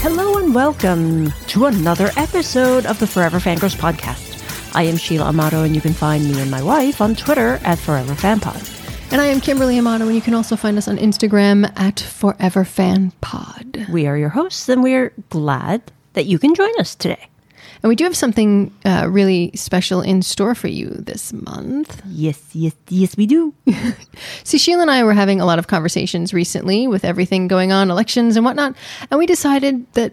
Hello and welcome to another episode of the Forever Fangirls podcast. I am Sheila Amato, and you can find me and my wife on Twitter at Forever FanPod. And I am Kimberly Amato, and you can also find us on Instagram at ForeverFanPod. We are your hosts, and we're glad that you can join us today. And we do have something uh, really special in store for you this month. Yes, yes, yes, we do. See, Sheila and I were having a lot of conversations recently with everything going on, elections and whatnot, and we decided that,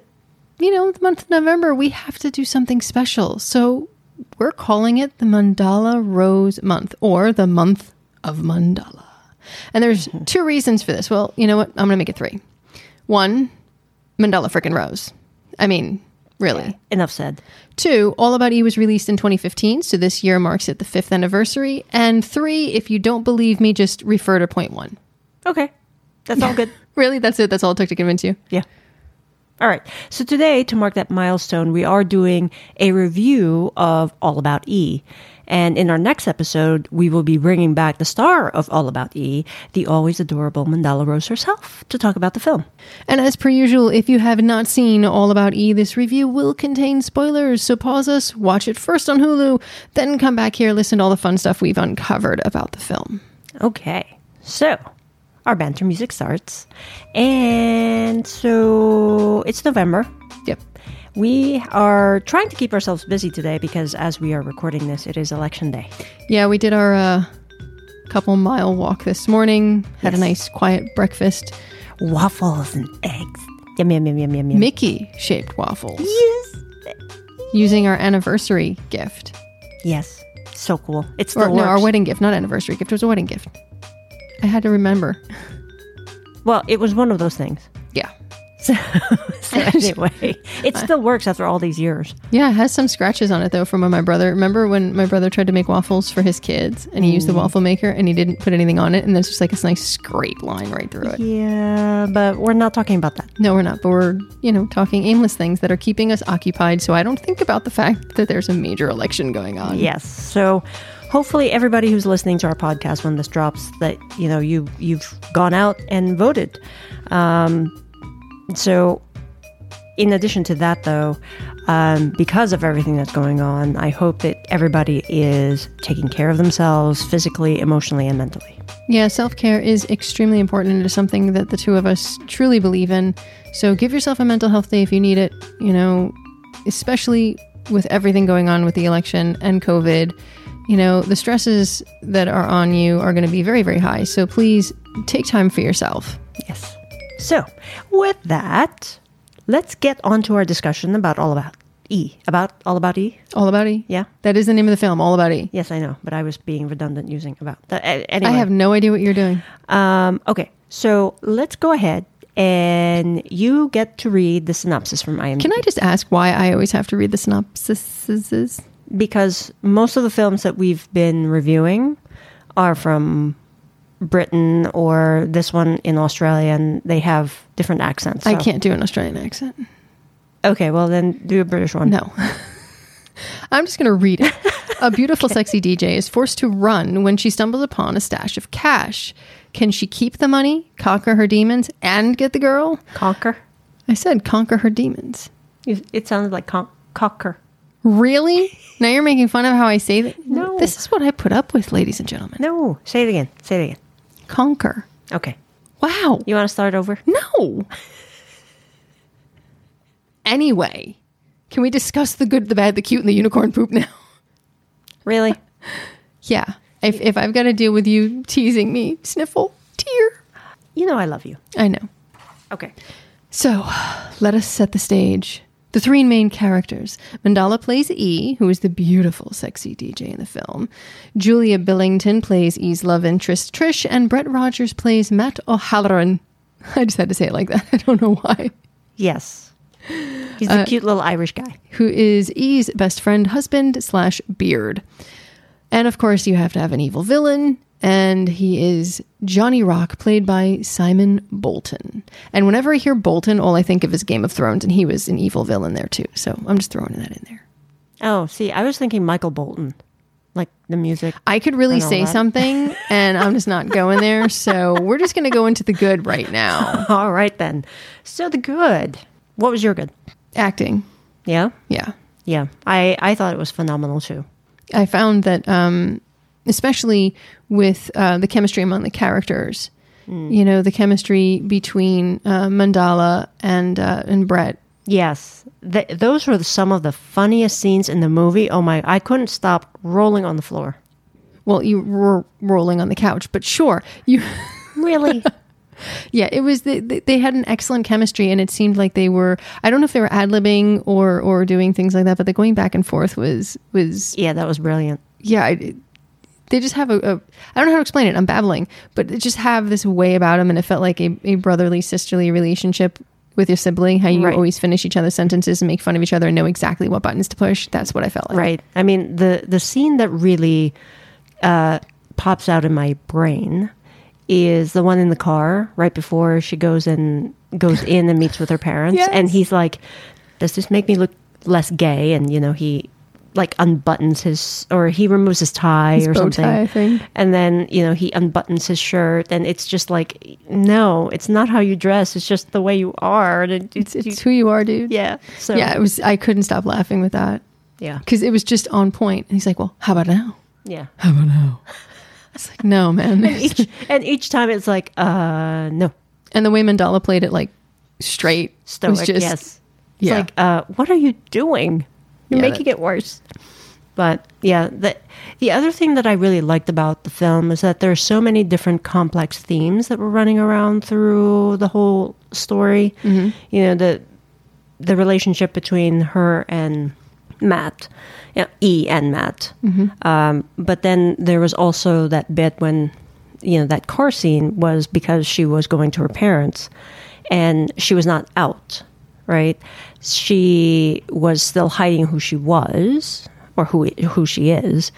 you know, the month of November, we have to do something special. So we're calling it the Mandahla Rose Month or the Month of Mandahla. And there's hmm. two reasons for this. Well, you know what? I'm going to make it three. One, Mandahla frickin' Rose. I mean, really. Enough said. Two, All About E was released in 2015, so this year marks it the fifth anniversary. And three, if you don't believe me, just refer to point one. Okay, that's all good. Really? That's it? That's all it took to convince you? Yeah. All right. So today, to mark that milestone, we are doing a review of All About E. And in our next episode, we will be bringing back the star of All About E, the always adorable Mandahla Rose herself, to talk about the film. And as per usual, if you have not seen All About E, this review will contain spoilers. So pause us, watch it first on Hulu, then come back here, listen to all the fun stuff we've uncovered about the film. Okay. So, our banter music starts. And so it's November. Yep. We are trying to keep ourselves busy today because as we are recording this, it is election day. Yeah, we did our uh, couple mile walk this morning, had a nice quiet breakfast. Waffles and eggs. Yum, yum, yum, yum, yum, yum. Mickey shaped waffles Yes. using our anniversary gift. Yes. So cool. It's Or still no, our wedding gift, not anniversary gift. It was a wedding gift. I had to remember. Well, it was one of those things. Yeah. So, so anyway, it still works after all these years. Yeah, it has some scratches on it though from when my brother. Remember when my brother tried to make waffles for his kids and he used the Mm. waffle maker and he didn't put anything on it and there's just like this nice scrape line right through it. Yeah, but we're not talking about that. No, we're not, but we're, you know, talking aimless things that are keeping us occupied. So I don't think about the fact that there's a major election going on. Yes. So hopefully everybody who's listening to our podcast when this drops that you know you you've gone out and voted. Um, so in addition to that though, um, because of everything that's going on, I hope that everybody is taking care of themselves physically, emotionally, and mentally. Yeah, self care is extremely important. And It is something that the two of us truly believe in. So give yourself a mental health day if you need it, you know, especially with everything going on with the election and COVID. You know, the stresses that are on you are going to be very, very high. So please take time for yourself. Yes. So with that, let's get on to our discussion about all about E. About all about E. All about E. Yeah. That is the name of the film, All About E. Yes, I know, but I was being redundant using about. Uh, anyway. I have no idea what you're doing. Um, okay, so let's go ahead and you get to read the synopsis from IMDb. Can I just ask why I always have to read the synopsises? Because most of the films that we've been reviewing are from Britain or this one in Australia, and they have different accents. I can't do an Australian accent. Okay, well then do a British one. No. I'm just going to read it. A beautiful, sexy DJ is forced to run when she stumbles upon a stash of cash. Can she keep the money, conquer her demons, and get the girl? Conquer. I said conquer her demons. It sounded like con- cocker. Really? Now you're making fun of how I say that? No. This is what I put up with, ladies and gentlemen. No, say it again. Say it again. Conquer. Okay. Wow. You want to start over? No. Anyway, can we discuss the good, the bad, the cute, and the unicorn poop now? Really? Yeah. If, if I've got to deal with you teasing me, sniffle, tear. You know I love you. I know. Okay. So, let us set the stage. The three main characters. Mandahla plays E, who is the beautiful, sexy DJ in the film. Julia Billington plays E's love interest, Trish, and Brett Rogers plays Matt O'Halloran. I just had to say it like that. I don't know why. Yes. He's a uh, cute little Irish guy. Who is E's best friend, husband slash beard. And of course, you have to have an evil villain. And he is Johnny Rock, played by Simon Bolton. And whenever I hear Bolton, all I think of is Game of Thrones, and he was an evil villain there too. So I'm just throwing that in there. Oh, see, I was thinking Michael Bolton, like the music. I could really say that. something, and I'm just not going there. So we're just going to go into the good right now. All right then. So the good. What was your good? Acting. Yeah, Yeah. yeah. I I thought it was phenomenal too. I found that, um, especially with uh, the chemistry among the characters, you know, the chemistry between uh, Mandahla and uh, and Brett. Yes, Th- those were some of the funniest scenes in the movie. Oh my! I couldn't stop rolling on the floor. Well, you were rolling on the couch, but sure, you. Really? Yeah, it was. They, had an excellent chemistry, and it seemed like they were. I don't know if they were ad libbing or or doing things like that, but the going back and forth was was yeah, that was brilliant. yeah. I, they just have a, a. I don't know how to explain it. I'm babbling, but they just have this way about them, and it felt like a, a brotherly sisterly relationship with your sibling. How you Right. always finish each other's sentences and make fun of each other and know exactly what buttons to push. That's what I felt like. Right. I mean, the the scene that really uh, pops out in my brain is the one in the car right before she goes and goes in and meets with her parents, Yes. and he's like, "Does this make me look less gay?" And you know, he like unbuttons his or he removes his tie or bow something, tie, I think. and then you know he unbuttons his shirt, and it's just like, no, it's not how you dress; it's just the way you are. And it, it's, It's who you are, dude. yeah, so Yeah, it was. I couldn't stop laughing with that yeah, because it was just on point. And he's like, "Well, how about now? yeah. How about now?" It's like, no, man. each and each time it's like uh no and the way Mandahla played it, like straight, stoic was just yes it's yeah. like uh what are you doing you're Yeah, making it worse but yeah the the other thing that i really liked about the film is that there are so many different complex themes that were running around through the whole story Mm-hmm. you know the the relationship between her and matt yeah, e and matt Mm-hmm. um, but then there was also that bit when you know that car scene was because she was going to her parents and she was not out right she was still hiding who she was or who who she is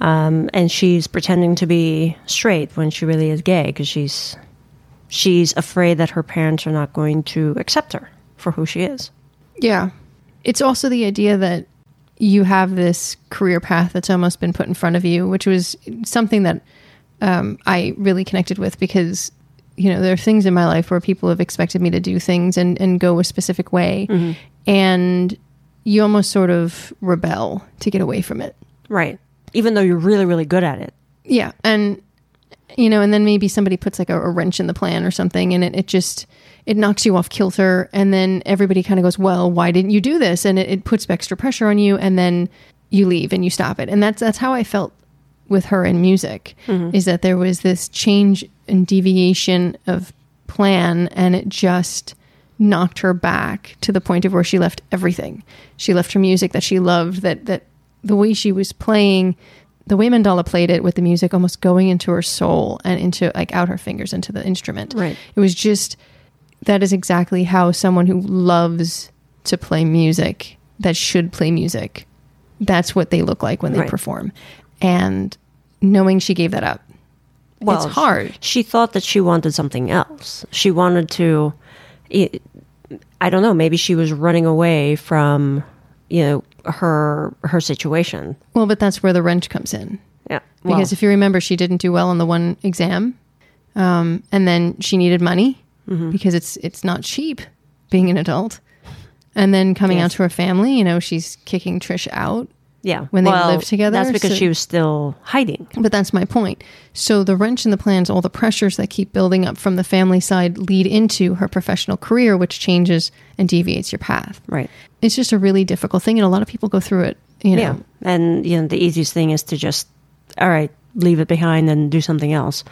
um, and she's pretending to be straight when she really is gay because she's she's afraid that her parents are not going to accept her for who she is Yeah. It's also the idea that you have this career path that's almost been put in front of you, which was something that um, I really connected with because, you know, there are things in my life where people have expected me to do things and, and go a specific way. Mm-hmm. And you almost sort of rebel to get away from it. right even though you're really really good at it Yeah. And, you know, and then maybe somebody puts like a, a wrench in the plan or something and it, it just, it knocks you off kilter. And then everybody kind of goes, well, why didn't you do this? And it, it puts extra pressure on you. And then you leave and you stop it. And that's, that's how I felt with her in music mm-hmm. is that there was this change and deviation of plan and it just knocked her back to the point of where she left everything. She left her music that she loved, that that the way she was playing, the way Mandahla played it with the music almost going into her soul and into like out her fingers into the instrument. Right. It was just that is exactly how someone who loves to play music that should play music that's what they look like when they Right. perform. And knowing she gave that up. Well it's hard. she thought that she wanted something else she wanted to i don't know maybe she was running away from you know her her situation Well, but that's where the wrench comes in. yeah Because if you remember, she didn't do well on the one exam, um, and then she needed money because it's it's not cheap being an adult. And then coming Yes. out to her family, you know, she's kicking Trish out. Yeah when they well, lived together, that's because so- she was still hiding But that's my point. So the wrench in the plans, all the pressures that keep building up from the family side lead into her professional career, which changes and deviates your path. right It's just a really difficult thing, and a lot of people go through it. You know, yeah and you know the easiest thing is to just all right leave it behind and do something else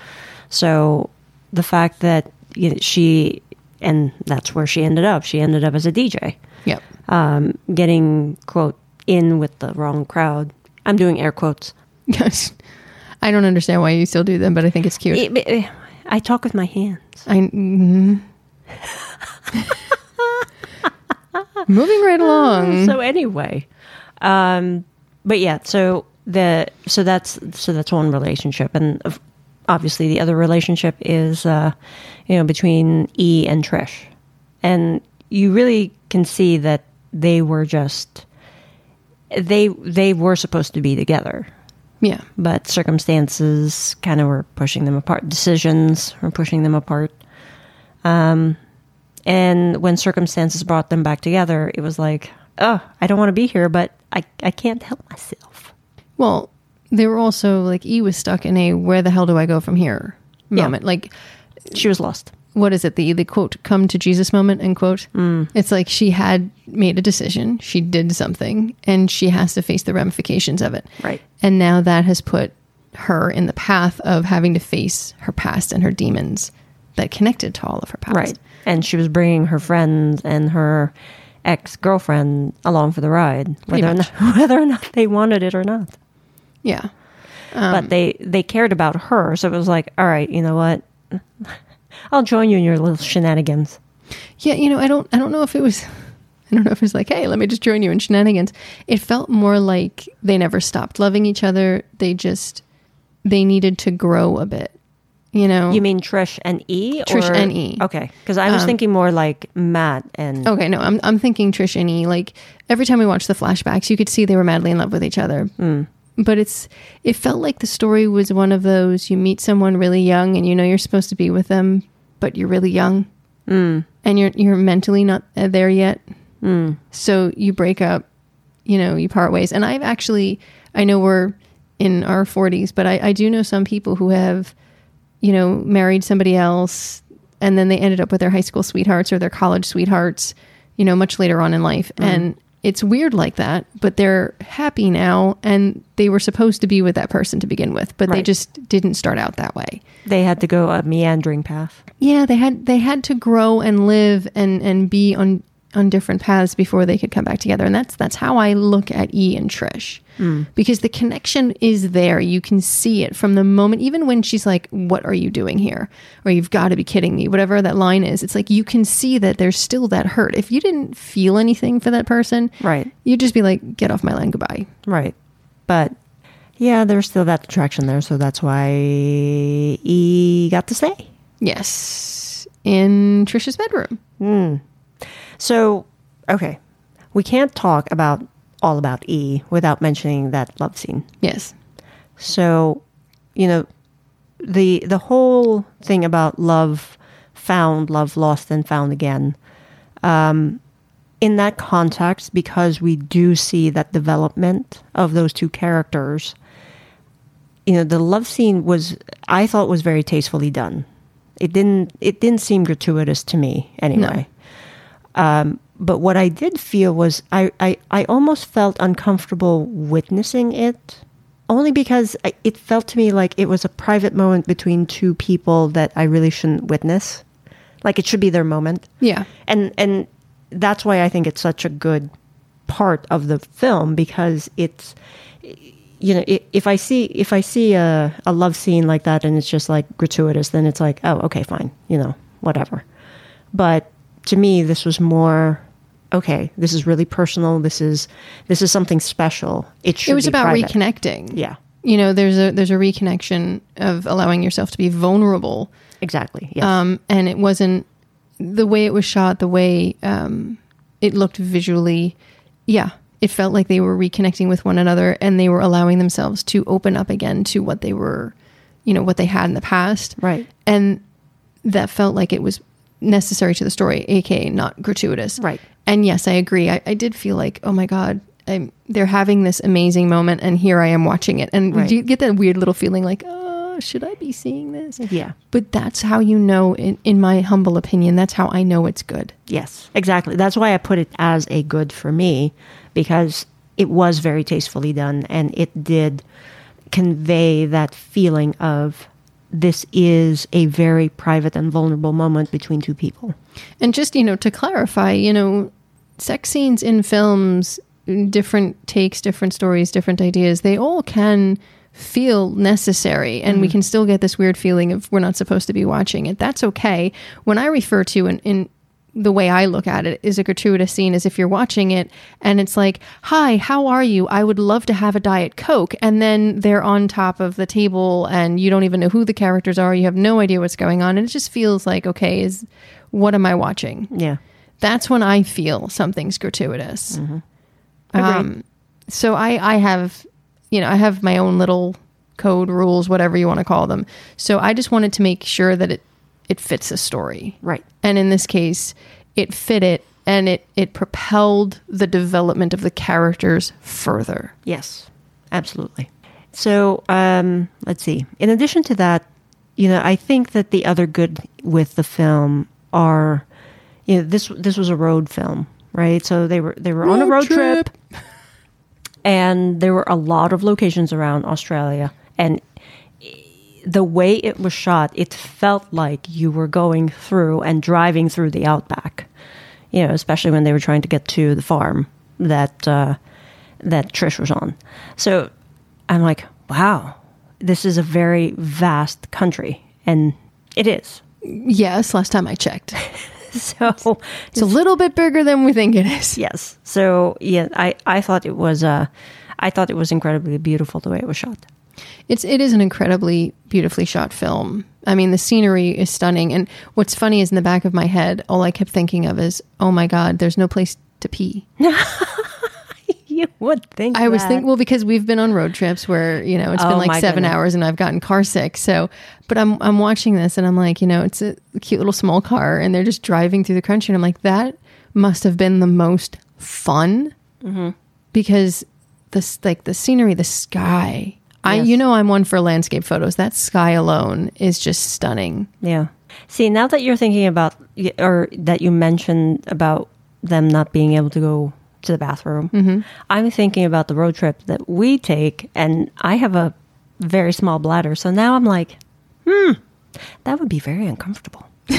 so the fact that you know, she and that's where she ended up she ended up as a dj Yep. um, getting quote in with the wrong crowd. I'm doing air quotes. Yes. I don't understand why you still do them, but I think it's cute. It- it- I talk with my hands. I mm. moving right along. So anyway, um, but yeah, so the so that's so that's one relationship, and obviously the other relationship is, uh, you know, between E and Trish, and you really can see that they were just they they were supposed to be together, Yeah. but circumstances kind of were pushing them apart. Decisions were pushing them apart. Um, and when circumstances brought them back together, it was like, oh, I don't want to be here, but I I can't help myself. Well, they were also like E was stuck in a where the hell do I go from here Yeah. moment. Like She was lost. What is it? The the quote come to Jesus moment end quote. Mm. It's like she had made a decision, she did something, and she has to face the ramifications of it. Right. And now that has put her in the path of having to face her past and her demons that connected to all of her past. Right. And she was bringing her friends and her ex girlfriend along for the ride, whether or, not, whether or not they wanted it or not. Yeah. but um, they they cared about her, so it was like, all right, you know what? I'll join you in your little shenanigans. Yeah, you know, I don't I don't know if it was I don't know if it was like, hey, let me just join you in shenanigans. It felt more like they never stopped loving each other. They just they needed to grow a bit. You know? You mean Trish and E? Trish or- and E. Okay, because I was um, thinking more like Matt and Okay, no, I'm I'm thinking Trish and E. Like every time we watched the flashbacks, you could see they were madly in love with each other. Hmm. But it's it felt like the story was one of those you meet someone really young and you know you're supposed to be with them, but you're really young, mm. and you're you're mentally not uh, there yet. Mm. So you break up, you know, you part ways. And I've actually I know we're in our 40s, but I, I do know some people who have, you know, married somebody else and then they ended up with their high school sweethearts or their college sweethearts, you know, much later on in life. And it's weird like that, but they're happy now and they were supposed to be with that person to begin with, but they just didn't start out that way. they had to go a meandering path. Yeah, they had they had to grow and live and and be on on different paths before they could come back together. And that's that's how I look at E and Trish. Hmm. Because the connection is there. You can see it from the moment even when she's like, "What are you doing here?" or "You've got to be kidding me." Whatever that line is. It's like you can see that there's still that hurt. If you didn't feel anything for that person, Right. you'd just be like, "Get off my land, goodbye." Right. But yeah, there's still that attraction there, so that's why E got to stay. Yes. In Trisha's bedroom. Hmm. So, okay. We can't talk about all about E without mentioning that love scene. Yes. So, you know, the the whole thing about love found, love lost and found again. Um, in that context, because we do see that development of those two characters, you know, the love scene was I thought was very tastefully done. It didn't it didn't seem gratuitous to me anyway. Um, but what I did feel was I, I, I almost felt uncomfortable witnessing it only because I, it felt to me like it was a private moment between two people that I really shouldn't witness. Like it should be their moment. Yeah. And and that's why I think it's such a good part of the film because it's you know if I see if I see a, a love scene like that and it's just like gratuitous then it's like oh okay fine you know whatever but to me this was more okay this is really personal. This is this is something special. It should It was about private. reconnecting. yeah. You know there's a there's a reconnection of allowing yourself to be vulnerable. Exactly yes. Um and it wasn't the way it was shot the way um it looked visually yeah it felt like they were reconnecting with one another and they were allowing themselves to open up again to what they were you know what they had in the past. Right. And that felt like it was necessary to the story aka not gratuitous Right. and yes i agree i, I did feel like oh my god I'm, they're having this amazing moment and here i am watching it and Right. do you get that weird little feeling like oh should i be seeing this yeah but that's how you know in, in my humble opinion that's how i know it's good Yes, exactly. That's why I put it as a good for me because it was very tastefully done and it did convey that feeling of this is a very private and vulnerable moment between two people. And just, you know, to clarify, you know, sex scenes in films, different takes, different stories, different ideas, they all can feel necessary and we mm. can still get this weird feeling of we're not supposed to be watching it. That's okay. When I refer to in, in the way I look at it is a gratuitous scene as if you're watching it and it's like, "Hi, how are you? I would love to have a diet coke." And then they're on top of the table and you don't even know who the characters are. You have no idea what's going on and it just feels like, "Okay, is what am I watching?" Yeah. That's when I feel something's gratuitous. Agreed. Um, so I, I have, you know, I have my own little code rules, whatever you want to call them. So I just wanted to make sure that it it fits the story, Right. and in this case, it fit it, and it it propelled the development of the characters further. Yes, absolutely. So um, let's see. In addition to that, you know, I think that the other good with the film are, you know, this this was a road film, right? So they were they were on a Road road trip. trip, and there were a lot of locations around Australia, and the way it was shot, it felt like you were going through and driving through the outback. You know, especially when they were trying to get to the farm that uh, that Trish was on. So I'm like, wow, this is a very vast country, and it is. Yes, last time I checked, So it's a little bit bigger than we think it is. yes, so yeah, I I thought it was uh, I thought it was incredibly beautiful the way it was shot. It's it is an incredibly beautifully shot film. I mean, the scenery is stunning, and what's funny is in the back of my head, all I kept thinking of is, "Oh my God, there's no place to pee." You would think I was that. thinking, well, because we've been on road trips where you know it's Oh, been like seven goodness. hours and I've gotten car sick. So, but I'm I'm watching this and I'm like, you know, it's a cute little small car and they're just driving through the country and I'm like, that must have been the most fun Mm-hmm. because this like the scenery, the sky. I Yes. you know I'm one for landscape photos. That sky alone is just stunning. Yeah. See, now that you're thinking about, or that you mentioned about them not being able to go to the bathroom, I'm thinking about the road trip that we take, and I have a very small bladder. So now I'm like, hmm, that would be very uncomfortable.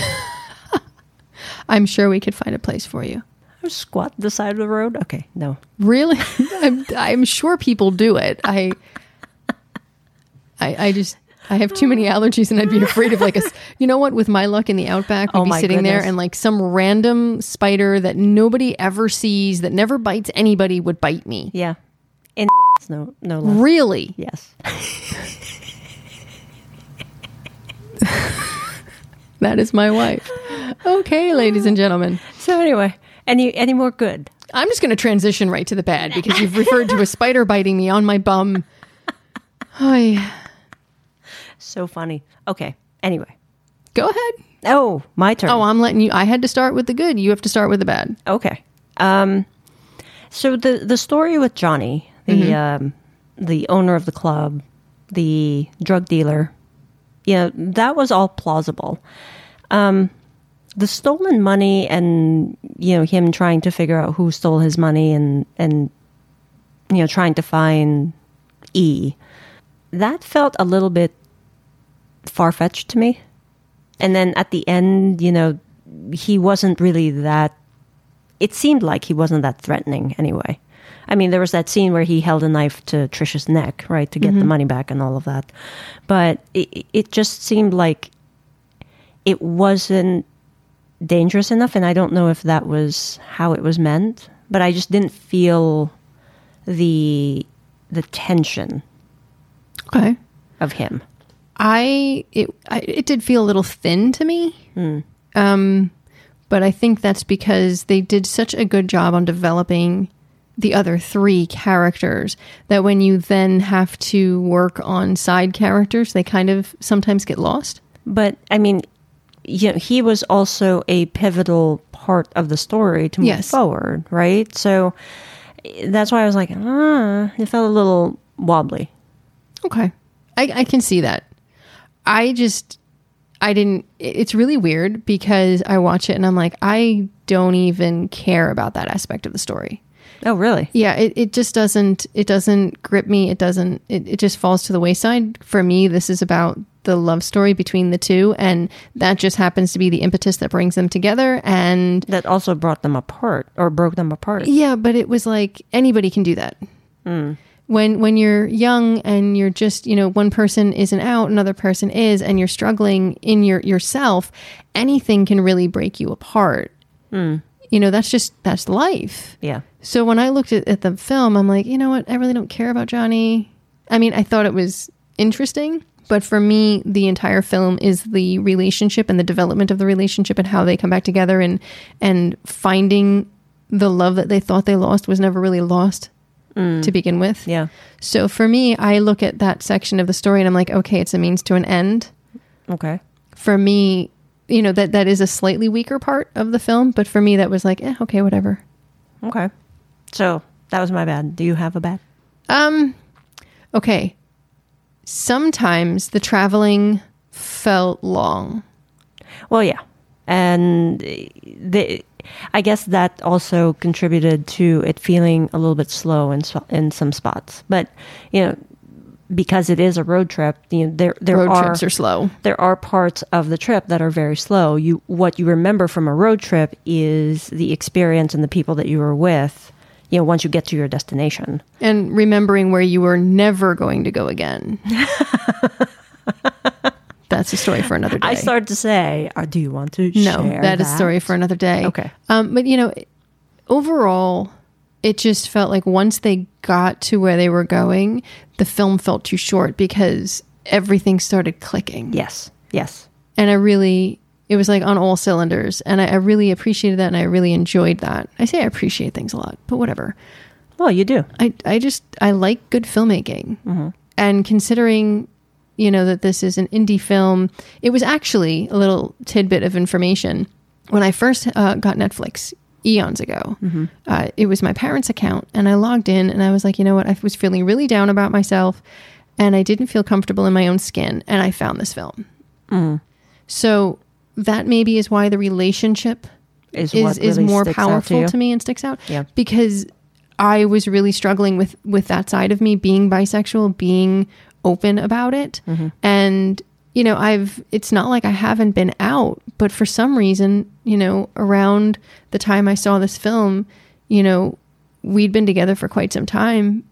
I'm sure we could find a place for you. Just squat the side of the road. Okay, no. Really, I'm, I'm sure people do it. I, I, I just I have too many allergies, and I'd be afraid of like a. You know what? With my luck in the outback, we'd Oh be sitting there, and like some random spider that nobody ever sees, that never bites anybody, would bite me. Yeah. In the no, no less. Really? Yes. That is my wife. Okay, ladies and gentlemen. So anyway, any any more good? I'm just going to transition right to the bad because you've referred to a spider biting me on my bum. Hi. So funny. Okay. Anyway. Go ahead. Oh, my turn. Oh, I'm letting you. I had to start with the good. You have to start with the bad. Okay. Um, so the the story with Johnny, the um, the owner of the club, the drug dealer, you know, that was all plausible. Um, the stolen money and you know him trying to figure out who stole his money and and you know trying to find E, that felt a little bit far fetched to me. And then at the end, you know, he wasn't really that it seemed like he wasn't that threatening anyway. I mean, there was that scene where he held a knife to Trisha's neck, right, to get the mm-hmm. money back and all of that. But it, it just seemed like it wasn't dangerous enough, and I don't know if that was how it was meant. But I just didn't feel the the tension Okay. of him. I it I, it did feel a little thin to me. Um, but I think that's because they did such a good job on developing the other three characters that when you then have to work on side characters, they kind of sometimes get lost. But I mean, you know, he was also a pivotal part of the story to move Yes. forward, right? So that's why I was like, ah, it felt a little wobbly. Okay. I, I can see that. I just, I didn't, it's really weird because I watch it and I'm like, I don't even care about that aspect of the story. Oh, really? Yeah, it, it just doesn't, it doesn't grip me. It doesn't, it, it just falls to the wayside. For me, this is about the love story between the two. And that just happens to be the impetus that brings them together. And That also brought them apart or broke them apart. yeah, but it was like anybody can do that. Hmm. When when you're young and you're just you know one person isn't out, another person is, and you're struggling in your yourself, anything can really break you apart. Hmm. You know, that's just that's life. Yeah. So when I looked at, at the film, I'm like, you know what? I really don't care about Johnny. I mean, I thought it was interesting, but for me, the entire film is the relationship and the development of the relationship and how they come back together and and finding the love that they thought they lost was never really lost to begin with. Yeah. So for me, I look at that section of the story and I'm like, okay, it's a means to an end. Okay. For me, you know, that that is a slightly weaker part of the film, but for me that was like, eh, okay, whatever. Okay. So that was my bad. Do you have a bad? Um, okay. Sometimes the traveling felt long. Well, yeah, and the I guess that also contributed to it feeling a little bit slow in in some spots. But you know, because it is a road trip, you know, there there Road are trips are slow. there are parts of the trip that are very slow. You what you remember from a road trip is the experience and the people that you were with. You know, once you get to your destination. And remembering where you were never going to go again. That's a story for another day. I started to say, uh, "Do you want to?" no, share that is a story for another day. Okay. Um, but you know, overall, it just felt like once they got to where they were going, the film felt too short because everything started clicking. Yes. Yes. and I really it was like on all cylinders, and I, I really appreciated that, and I really enjoyed that. I say I appreciate things a lot, but whatever. Well, you do. I I just I like good filmmaking, and considering you know that this is an indie film, it was actually a little tidbit of information when I first uh, got Netflix eons ago. Uh, it was my parents' account, and I logged in, and I was like, you know what, I was feeling really down about myself, and I didn't feel comfortable in my own skin, and I found this film. So that maybe is why the relationship Is is what is really more powerful you. to, me and sticks out. Yeah. Because I was really struggling with with that side of me being bisexual, being open about it. Mm-hmm. And you know, I've it's not like I haven't been out, but for some reason, you know, around the time I saw this film, you know, we'd been together for quite some time,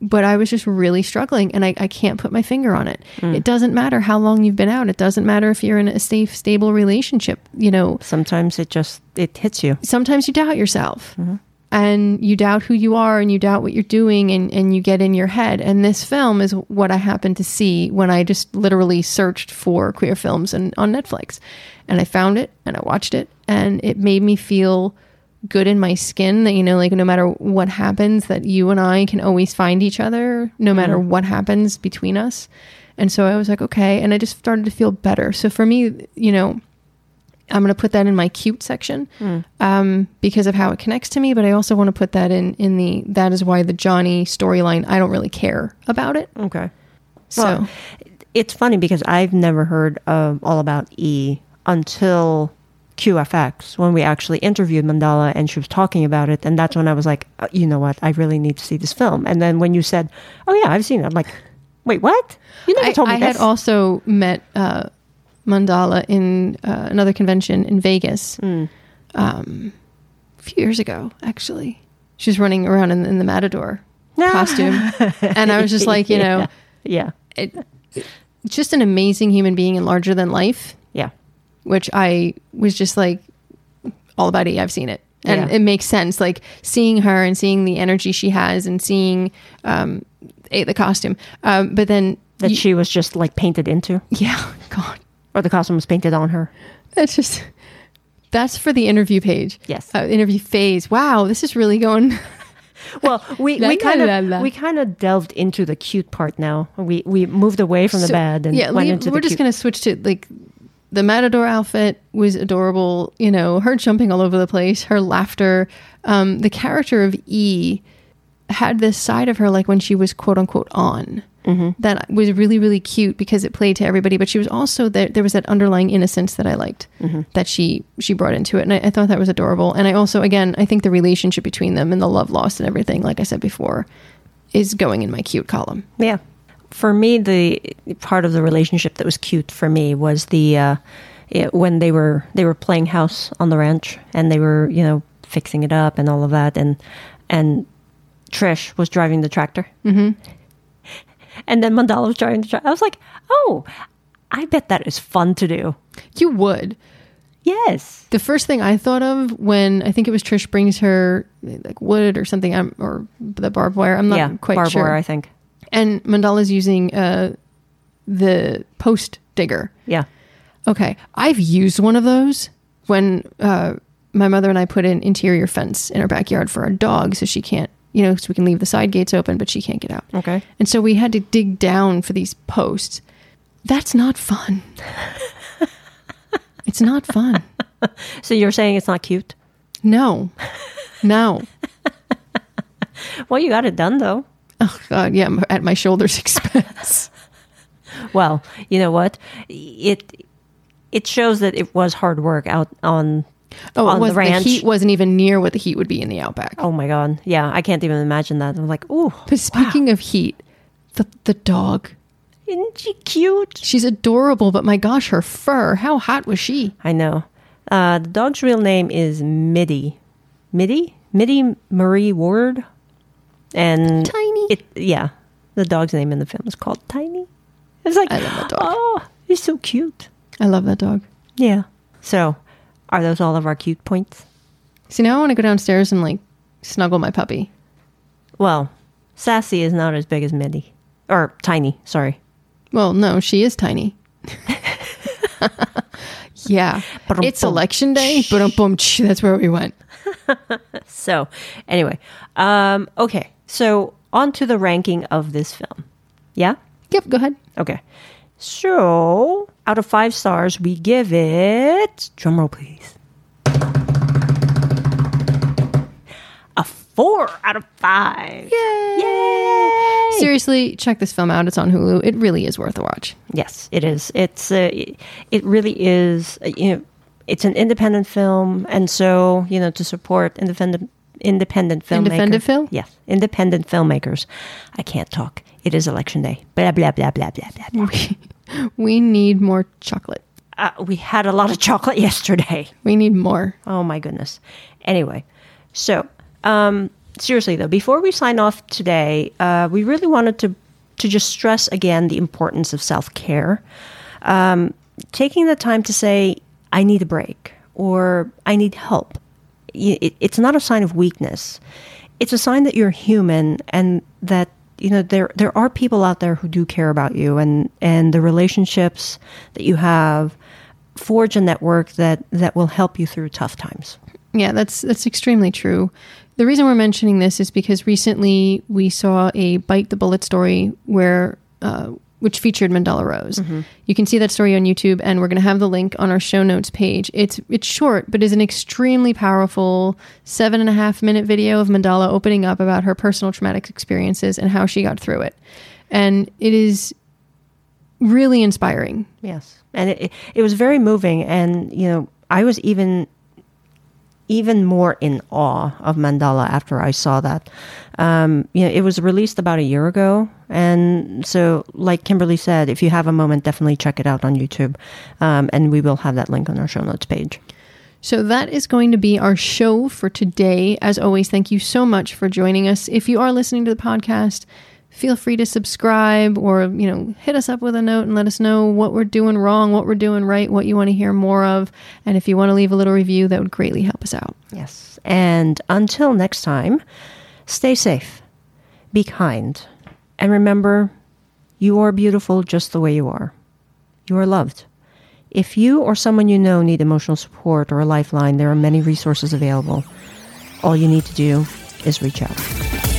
but I was just really struggling and I, I can't put my finger on it. Mm. It doesn't matter how long you've been out. It doesn't matter if you're in a safe, stable relationship. You know, Sometimes it just it hits you. sometimes you doubt yourself and you doubt who you are and you doubt what you're doing and, and you get in your head. And this film is what I happened to see when I just literally searched for queer films and on Netflix. And I found it and I watched it and it made me feel good in my skin that you know like no matter what happens that you and I can always find each other no matter mm-hmm. what happens between us. And so I was like okay and I just started to feel better. So for me, you know, I'm going to put that in my cute section um, because of how it connects to me. But I also want to put that in in the that is why the Johnny storyline. I don't really care about it. Okay. So Well, it's funny because I've never heard um, all about E until QFX when we actually interviewed Mandahla and she was talking about it, and that's when I was like, uh, you know what, I really need to see this film. And then when you said, oh yeah, I've seen it, I'm like, wait, what? You never I, told me I this. had also met uh, Mandahla in uh, another convention in Vegas Hmm. um, a few years ago. Actually, she was running around in, in the Matador costume, and I was just like, you know, yeah, it, just an amazing human being and larger than life. yeah, which I was just like all about E. I've seen it. And Yeah. it makes sense, like seeing her and seeing the energy she has and seeing um, A, the costume. Um, but then, that you- she was just like painted into, yeah, God, or the costume was painted on her. that's just, that's for the interview page. Yes. Uh, interview phase. Wow, this is really going. Well, we, we kind of we kind of delved into the cute part now. We we moved away from the So, bed and yeah, went leave- into we're just going to switch to like the Matador outfit was adorable. You know, her jumping all over the place, her laughter. Um, the character of E had this side of her, like when she was quote unquote on, Mm-hmm. that was really, really cute because it played to everybody. But she was also there. There was that underlying innocence that I liked Mm-hmm. that she she brought into it, and I, I thought that was adorable. And I also, again, I think the relationship between them and the love lost and everything, like I said before, is going in my cute column. Yeah. For me, the part of the relationship that was cute for me was the uh, it, when they were they were playing house on the ranch and they were you know fixing it up and all of that and and Trish was driving the tractor. Mm-hmm. And then Mandahla was driving the tractor. I was like, oh, I bet that is fun to do. You would. Yes. The first thing I thought of when I think it was Trish brings her like wood or something, um, or the barbed wire. I'm not yeah. quite barbed sure. wire, I think. and Mandahla's using uh, the post digger. Yeah. Okay, I've used one of those when uh, my mother and I put an interior fence in our backyard for our dog, so she can't, you know, so we can leave the side gates open, but she can't get out. Okay. And so we had to dig down for these posts. That's not fun. it's not fun. So you're saying it's not cute? No, no. Well, you got it done though. Oh God, yeah, at my shoulder's expense. Well, you know what? It it shows that it was hard work out on Oh, on it was, the ranch. heat wasn't even near what the heat would be in the outback. Oh my god. Yeah, I can't even imagine that. I'm like, "Ooh, But speaking of heat, the the dog, isn't she cute?" she's adorable. But my gosh, her fur! How hot was she? I know. Uh, the dog's real name is Middy. Middy? Middy Marie Ward. And Tiny. It yeah. The dog's name in the film is called Tiny. It's like I love that dog. Oh, he's so cute. I love that dog. Yeah. So, are those all of our cute points? See, now I want to go downstairs and like snuggle my puppy. Well, Sassy is not as big as Middy. Or Tiny, sorry. Well, no, she is tiny. yeah, it's election day. That's where we went. So, anyway, um, okay. So, on to the ranking of this film. Yeah? Yep, go ahead. Okay. So, out of five stars, we give it. Drumroll, please. A four out of five. Yay! Yay! Seriously, check this film out. It's on Hulu. It really is worth a watch. Yes, it is. It's uh, it really is. uh, You know, it's an independent film, and so you know to support independent independent filmmakers. Independent film? Yes, independent filmmakers. I can't talk. It is election day. Blah blah blah blah blah blah. blah. We need more chocolate. Uh, we had a lot of chocolate yesterday. We need more. Oh my goodness. Anyway, so um, seriously though, before we sign off today, uh, we really wanted to to just stress again the importance of self care. Um, taking the time to say, "I need a break" or "I need help." It, it's not a sign of weakness. It's a sign that you're human and that you know there there are people out there who do care about you and and the relationships that you have forge a network that that will help you through tough times. Yeah, that's that's extremely true. The reason we're mentioning this is because recently we saw a bite the bullet story where uh, which featured Mandahla Rose. Mm-hmm. You can see that story on YouTube, and we're going to have the link on our show notes page. It's it's short, but is an extremely powerful seven and a half minute video of Mandahla opening up about her personal traumatic experiences and how she got through it, and it is really inspiring. Yes, and it, it it was very moving, and you know I was even even more in awe of Mandahla after I saw that. Um, you know, it was released about a year ago, and so like Kimberly said, if you have a moment, definitely check it out on YouTube, um, and we will have that link on our show notes page. So that is going to be our show for today. As always, thank you so much for joining us. If you are listening to the podcast, feel free to subscribe or, you know, hit us up with a note and let us know what we're doing wrong, what we're doing right, what you want to hear more of. And if you want to leave a little review, that would greatly help us out. Yes, and until next time, stay safe, be kind, and remember, you are beautiful just the way you are. You are loved. If you or someone you know need emotional support or a lifeline, there are many resources available. All you need to do is reach out.